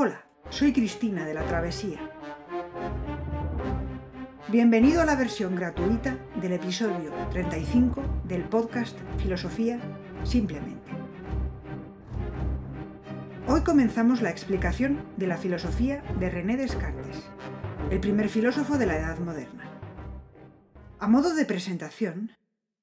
Hola, soy Cristina de la Travesía. Bienvenido a la versión gratuita del episodio 35 del podcast Filosofía Simplemente. Hoy comenzamos la explicación de la filosofía de René Descartes, el primer filósofo de la Edad Moderna. A modo de presentación,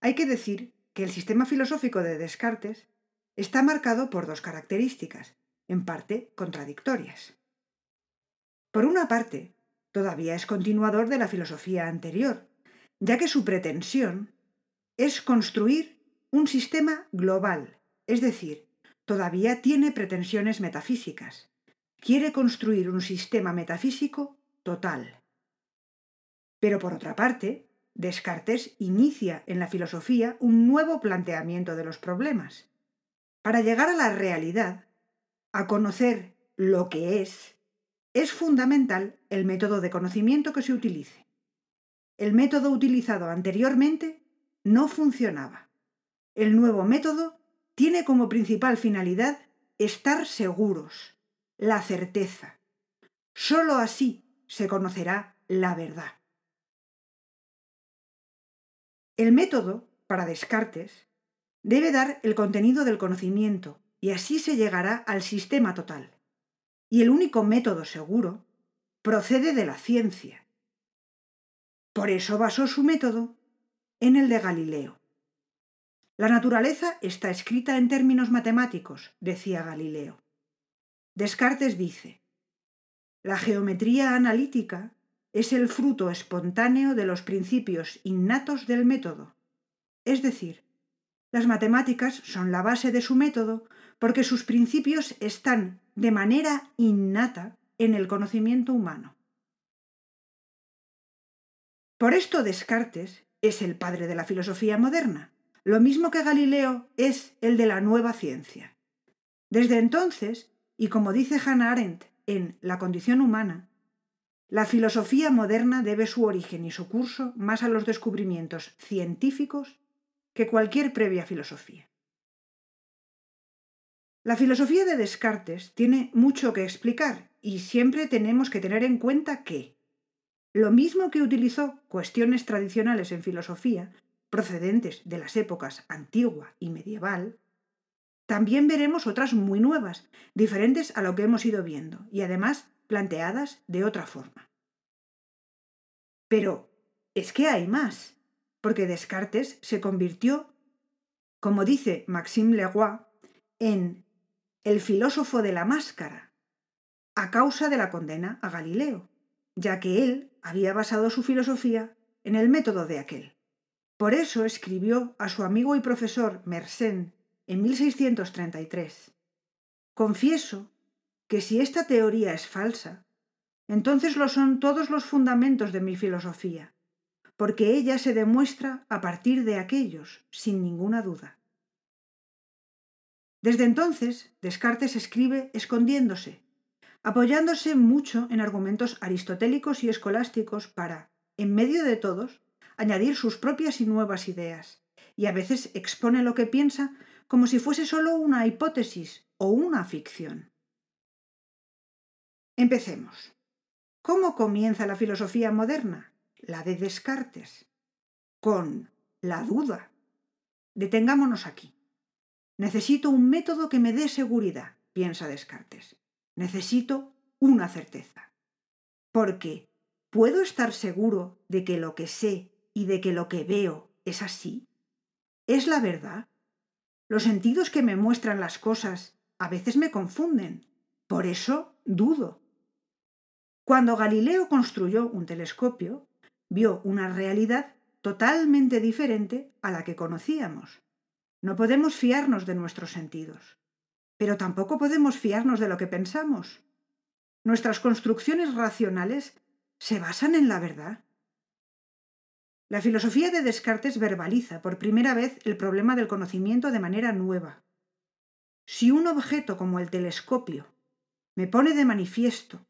hay que decir que el sistema filosófico de Descartes está marcado por dos características, en parte contradictorias. Por una parte, todavía es continuador de la filosofía anterior, ya que su pretensión es construir un sistema global, es decir, todavía tiene pretensiones metafísicas. Quiere construir un sistema metafísico total. Pero por otra parte, Descartes inicia en la filosofía un nuevo planteamiento de los problemas. Para llegar a la realidad, a conocer lo que es, es fundamental el método de conocimiento que se utilice. El método utilizado anteriormente no funcionaba. El nuevo método tiene como principal finalidad estar seguros, la certeza. Sólo así se conocerá la verdad. El método, para Descartes, debe dar el contenido del conocimiento, y así se llegará al sistema total. Y el único método seguro procede de la ciencia. Por eso basó su método en el de Galileo. La naturaleza está escrita en términos matemáticos, decía Galileo. Descartes dice, la geometría analítica es el fruto espontáneo de los principios innatos del método, es decir, las matemáticas son la base de su método porque sus principios están de manera innata en el conocimiento humano. Por esto Descartes es el padre de la filosofía moderna, lo mismo que Galileo es el de la nueva ciencia. Desde entonces, y como dice Hannah Arendt en La condición humana, la filosofía moderna debe su origen y su curso más a los descubrimientos científicos que cualquier previa filosofía. La filosofía de Descartes tiene mucho que explicar y siempre tenemos que tener en cuenta que lo mismo que utilizó cuestiones tradicionales en filosofía, procedentes de las épocas antigua y medieval, también veremos otras muy nuevas, diferentes a lo que hemos ido viendo, y además planteadas de otra forma. Pero es que hay más porque Descartes se convirtió, como dice Maxime Leroy, en el filósofo de la máscara, a causa de la condena a Galileo, ya que él había basado su filosofía en el método de aquel. Por eso escribió a su amigo y profesor Mersenne en 1633. Confieso que si esta teoría es falsa, entonces lo son todos los fundamentos de mi filosofía, porque ella se demuestra a partir de aquellos, sin ninguna duda. Desde entonces, Descartes escribe escondiéndose, apoyándose mucho en argumentos aristotélicos y escolásticos para, en medio de todos, añadir sus propias y nuevas ideas, y a veces expone lo que piensa como si fuese sólo una hipótesis o una ficción. Empecemos. ¿Cómo comienza la filosofía moderna? La de Descartes, con la duda. Detengámonos aquí. Necesito un método que me dé seguridad, piensa Descartes. Necesito una certeza. Porque, ¿puedo estar seguro de que lo que sé y de que lo que veo es así? ¿Es la verdad? Los sentidos que me muestran las cosas a veces me confunden. Por eso dudo. Cuando Galileo construyó un telescopio, vio una realidad totalmente diferente a la que conocíamos. No podemos fiarnos de nuestros sentidos, pero tampoco podemos fiarnos de lo que pensamos. Nuestras construcciones racionales se basan en la verdad. La filosofía de Descartes verbaliza por primera vez el problema del conocimiento de manera nueva. Si un objeto como el telescopio me pone de manifiesto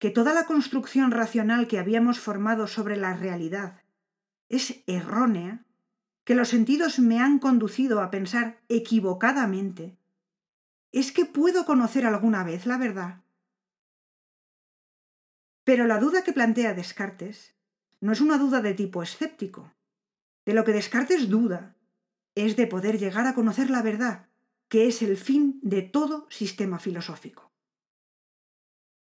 que toda la construcción racional que habíamos formado sobre la realidad es errónea, que los sentidos me han conducido a pensar equivocadamente, ¿es que puedo conocer alguna vez la verdad? Pero la duda que plantea Descartes no es una duda de tipo escéptico. De lo que Descartes duda es de poder llegar a conocer la verdad, que es el fin de todo sistema filosófico.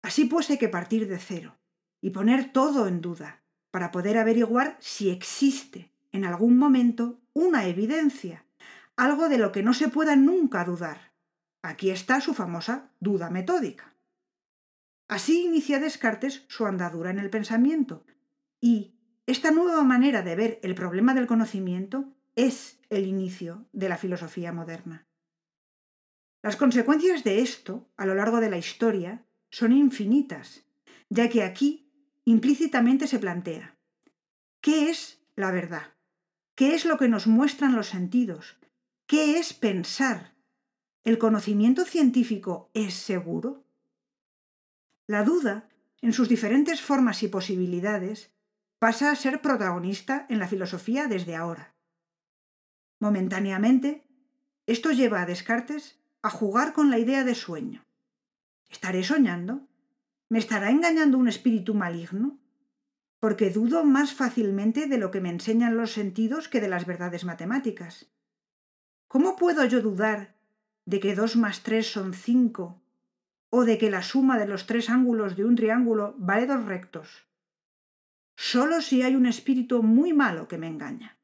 Así pues hay que partir de cero y poner todo en duda para poder averiguar si existe en algún momento una evidencia, algo de lo que no se pueda nunca dudar. Aquí está su famosa duda metódica. Así inicia Descartes su andadura en el pensamiento, y esta nueva manera de ver el problema del conocimiento es el inicio de la filosofía moderna. Las consecuencias de esto, a lo largo de la historia, son infinitas, ya que aquí implícitamente se plantea ¿qué es la verdad? ¿Qué es lo que nos muestran los sentidos? ¿Qué es pensar? ¿El conocimiento científico es seguro? La duda, en sus diferentes formas y posibilidades, pasa a ser protagonista en la filosofía desde ahora. Momentáneamente, esto lleva a Descartes a jugar con la idea de sueño. ¿Estaré soñando? ¿Me estará engañando un espíritu maligno? Porque dudo más fácilmente de lo que me enseñan los sentidos que de las verdades matemáticas. ¿Cómo puedo yo dudar de que dos más tres son cinco o de que la suma de los tres ángulos de un triángulo vale dos rectos? Solo si hay un espíritu muy malo que me engaña.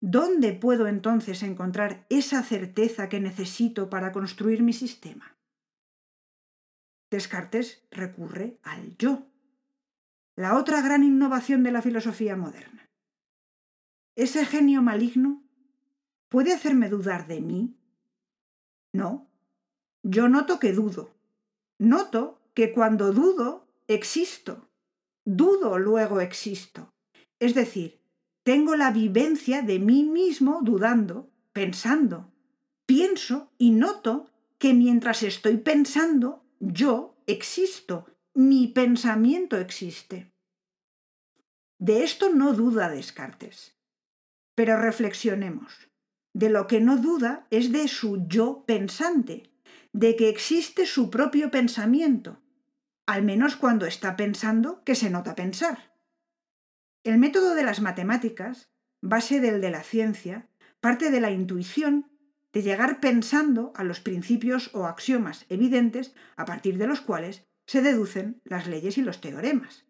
¿Dónde puedo entonces encontrar esa certeza que necesito para construir mi sistema? Descartes recurre al yo, la otra gran innovación de la filosofía moderna. ¿Ese genio maligno puede hacerme dudar de mí? No. Yo noto que dudo. Noto que cuando dudo, existo. Dudo, luego existo. Es decir, tengo la vivencia de mí mismo dudando, pensando. Pienso y noto que mientras estoy pensando, yo existo, mi pensamiento existe. De esto no duda Descartes. Pero reflexionemos. De lo que no duda es de su yo pensante, de que existe su propio pensamiento, al menos cuando está pensando que se nota pensar. El método de las matemáticas, base del de la ciencia, parte de la intuición de llegar pensando a los principios o axiomas evidentes a partir de los cuales se deducen las leyes y los teoremas.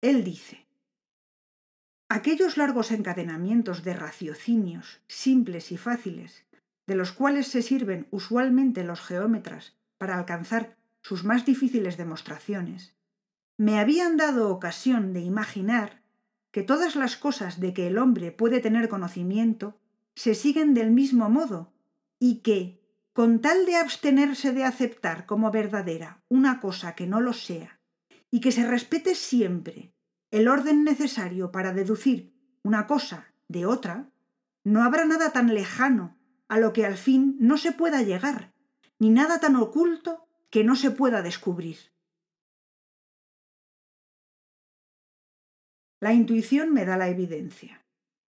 Él dice, aquellos largos encadenamientos de raciocinios simples y fáciles, de los cuales se sirven usualmente los geómetras para alcanzar sus más difíciles demostraciones, me habían dado ocasión de imaginar que todas las cosas de que el hombre puede tener conocimiento se siguen del mismo modo y que, con tal de abstenerse de aceptar como verdadera una cosa que no lo sea, y que se respete siempre el orden necesario para deducir una cosa de otra, no habrá nada tan lejano a lo que al fin no se pueda llegar, ni nada tan oculto que no se pueda descubrir. La intuición me da la evidencia.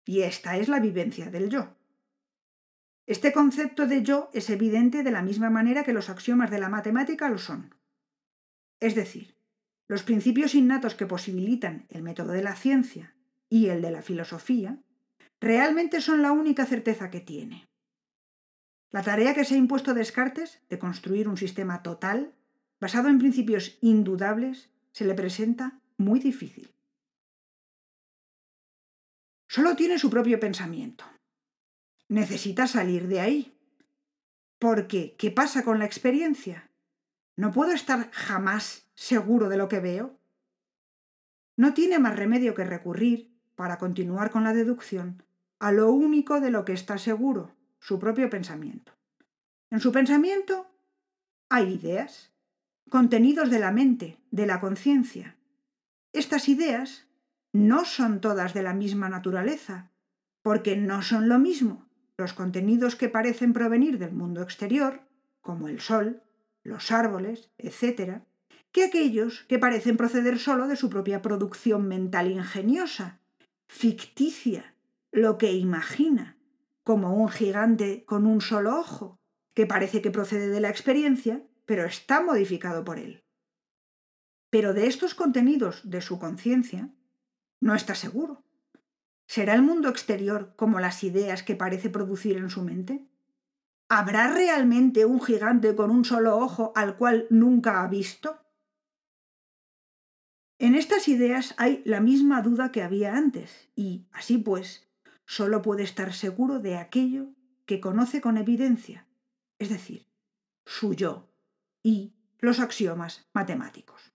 Y esta es la vivencia del yo. Este concepto de yo es evidente de la misma manera que los axiomas de la matemática lo son. Es decir, los principios innatos que posibilitan el método de la ciencia y el de la filosofía realmente son la única certeza que tiene. La tarea que se ha impuesto Descartes de construir un sistema total, basado en principios indudables, se le presenta muy difícil. Solo tiene su propio pensamiento. Necesita salir de ahí. Porque, ¿qué pasa con la experiencia? ¿No puedo estar jamás seguro de lo que veo? No tiene más remedio que recurrir, para continuar con la deducción, a lo único de lo que está seguro, su propio pensamiento. En su pensamiento hay ideas, contenidos de la mente, de la conciencia. Estas ideas no son todas de la misma naturaleza, porque no son lo mismo los contenidos que parecen provenir del mundo exterior, como el sol, los árboles, etc., que aquellos que parecen proceder solo de su propia producción mental ingeniosa, ficticia, lo que imagina, como un gigante con un solo ojo, que parece que procede de la experiencia, pero está modificado por él. Pero de estos contenidos de su conciencia no está seguro. ¿Será el mundo exterior como las ideas que parece producir en su mente? ¿Habrá realmente un gigante con un solo ojo al cual nunca ha visto? En estas ideas hay la misma duda que había antes, y, así pues, solo puede estar seguro de aquello que conoce con evidencia, es decir, su yo y los axiomas matemáticos.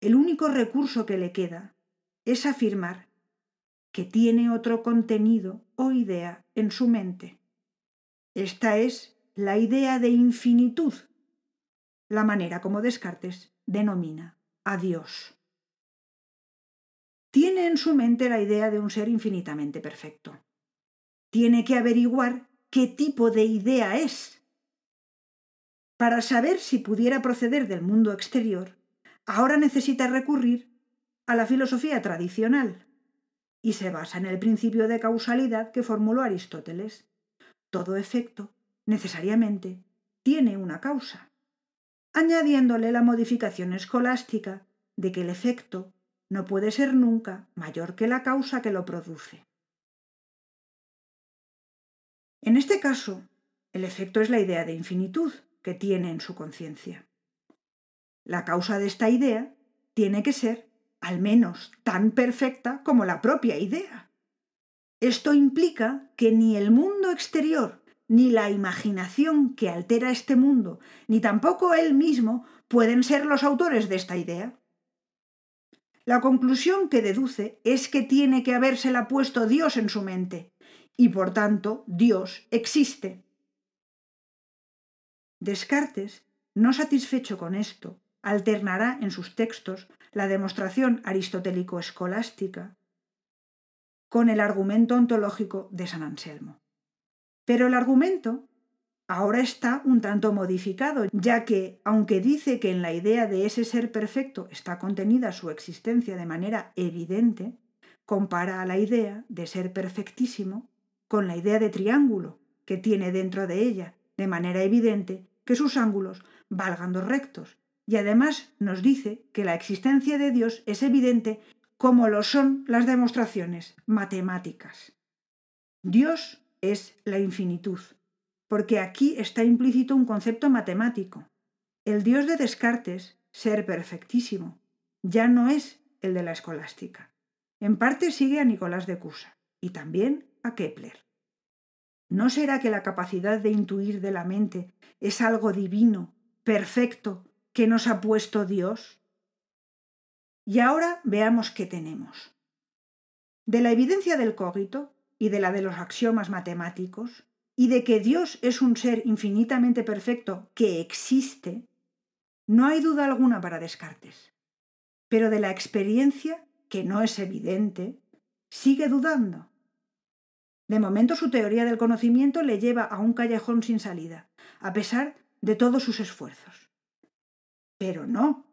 El único recurso que le queda es afirmar que tiene otro contenido o idea en su mente. Esta es la idea de infinitud, la manera como Descartes denomina a Dios. Tiene en su mente la idea de un ser infinitamente perfecto. Tiene que averiguar qué tipo de idea es. Para saber si pudiera proceder del mundo exterior, ahora necesita recurrir a la filosofía tradicional, y se basa en el principio de causalidad que formuló Aristóteles. Todo efecto, necesariamente, tiene una causa, añadiéndole la modificación escolástica de que el efecto no puede ser nunca mayor que la causa que lo produce. En este caso, el efecto es la idea de infinitud que tiene en su conciencia. La causa de esta idea tiene que ser al menos tan perfecta como la propia idea. Esto implica que ni el mundo exterior, ni la imaginación que altera este mundo, ni tampoco él mismo pueden ser los autores de esta idea. La conclusión que deduce es que tiene que habérsela puesto Dios en su mente, y por tanto Dios existe. Descartes, no satisfecho con esto, alternará en sus textos la demostración aristotélico-escolástica con el argumento ontológico de San Anselmo. Pero el argumento ahora está un tanto modificado, ya que, aunque dice que en la idea de ese ser perfecto está contenida su existencia de manera evidente, compara a la idea de ser perfectísimo con la idea de triángulo que tiene dentro de ella, de manera evidente que sus ángulos valgan dos rectos y además nos dice que la existencia de Dios es evidente como lo son las demostraciones matemáticas. Dios es la infinitud, porque aquí está implícito un concepto matemático. El Dios de Descartes, ser perfectísimo, ya no es el de la escolástica. En parte sigue a Nicolás de Cusa y también a Kepler. ¿No será que la capacidad de intuir de la mente es algo divino, perfecto, que nos ha puesto Dios? Y ahora veamos qué tenemos. De la evidencia del cogito y de la de los axiomas matemáticos, y de que Dios es un ser infinitamente perfecto que existe, no hay duda alguna para Descartes. Pero de la experiencia, que no es evidente, sigue dudando. De momento su teoría del conocimiento le lleva a un callejón sin salida, a pesar de todos sus esfuerzos. Pero no.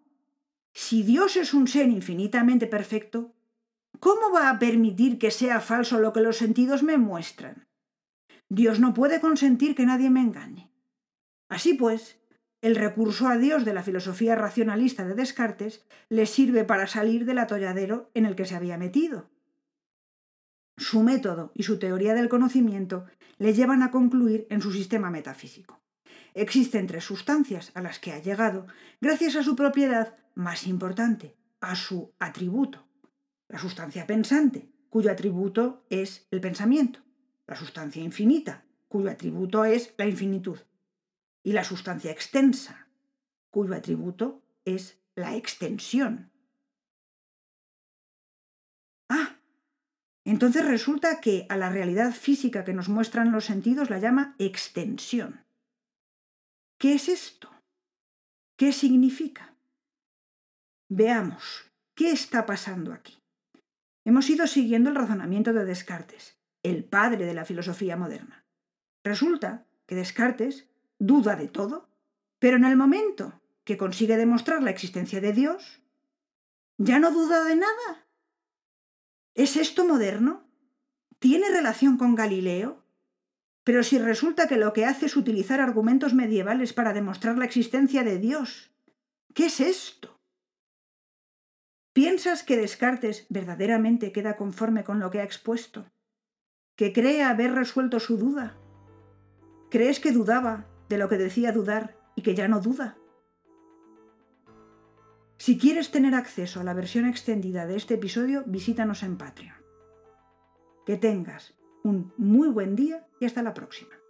Si Dios es un ser infinitamente perfecto, ¿cómo va a permitir que sea falso lo que los sentidos me muestran? Dios no puede consentir que nadie me engañe. Así pues, el recurso a Dios de la filosofía racionalista de Descartes le sirve para salir del atolladero en el que se había metido. Su método y su teoría del conocimiento le llevan a concluir en su sistema metafísico. Existen tres sustancias a las que ha llegado gracias a su propiedad más importante, a su atributo. La sustancia pensante, cuyo atributo es el pensamiento. La sustancia infinita, cuyo atributo es la infinitud. Y la sustancia extensa, cuyo atributo es la extensión. Ah, entonces resulta que a la realidad física que nos muestran los sentidos la llama extensión. ¿Qué es esto? ¿Qué significa? Veamos, ¿qué está pasando aquí? Hemos ido siguiendo el razonamiento de Descartes, el padre de la filosofía moderna. Resulta que Descartes duda de todo, pero en el momento que consigue demostrar la existencia de Dios, ya no duda de nada. ¿Es esto moderno? ¿Tiene relación con Galileo? Pero si resulta que lo que hace es utilizar argumentos medievales para demostrar la existencia de Dios, ¿qué es esto? ¿Piensas que Descartes verdaderamente queda conforme con lo que ha expuesto? ¿Que cree haber resuelto su duda? ¿Crees que dudaba de lo que decía dudar y que ya no duda? Si quieres tener acceso a la versión extendida de este episodio, visítanos en Patreon. Que tengas un muy buen día y hasta la próxima.